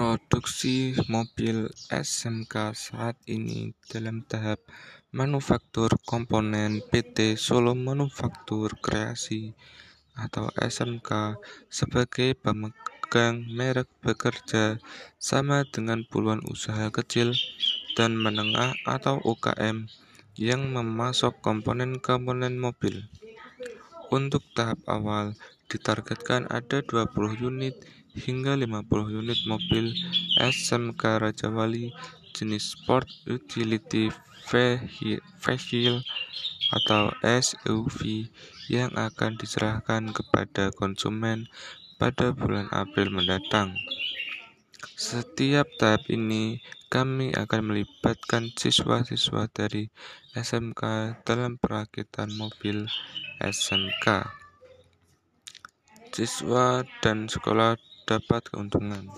Produksi mobil SMK saat ini dalam tahap manufaktur komponen PT Solo Manufaktur Kreasi atau SMK sebagai pemegang merek bekerja sama dengan puluhan usaha kecil dan menengah atau UKM yang memasok komponen-komponen mobil. Untuk tahap awal ditargetkan ada 20 unit hingga 50 unit mobil SMK Raja Wali jenis Sport Utility Vehicle atau SUV yang akan diserahkan kepada konsumen pada bulan April mendatang. Setiap tahap ini kami akan melibatkan siswa-siswa dari SMK dalam perakitan mobil SMK. Siswa dan sekolah dapat keuntungan.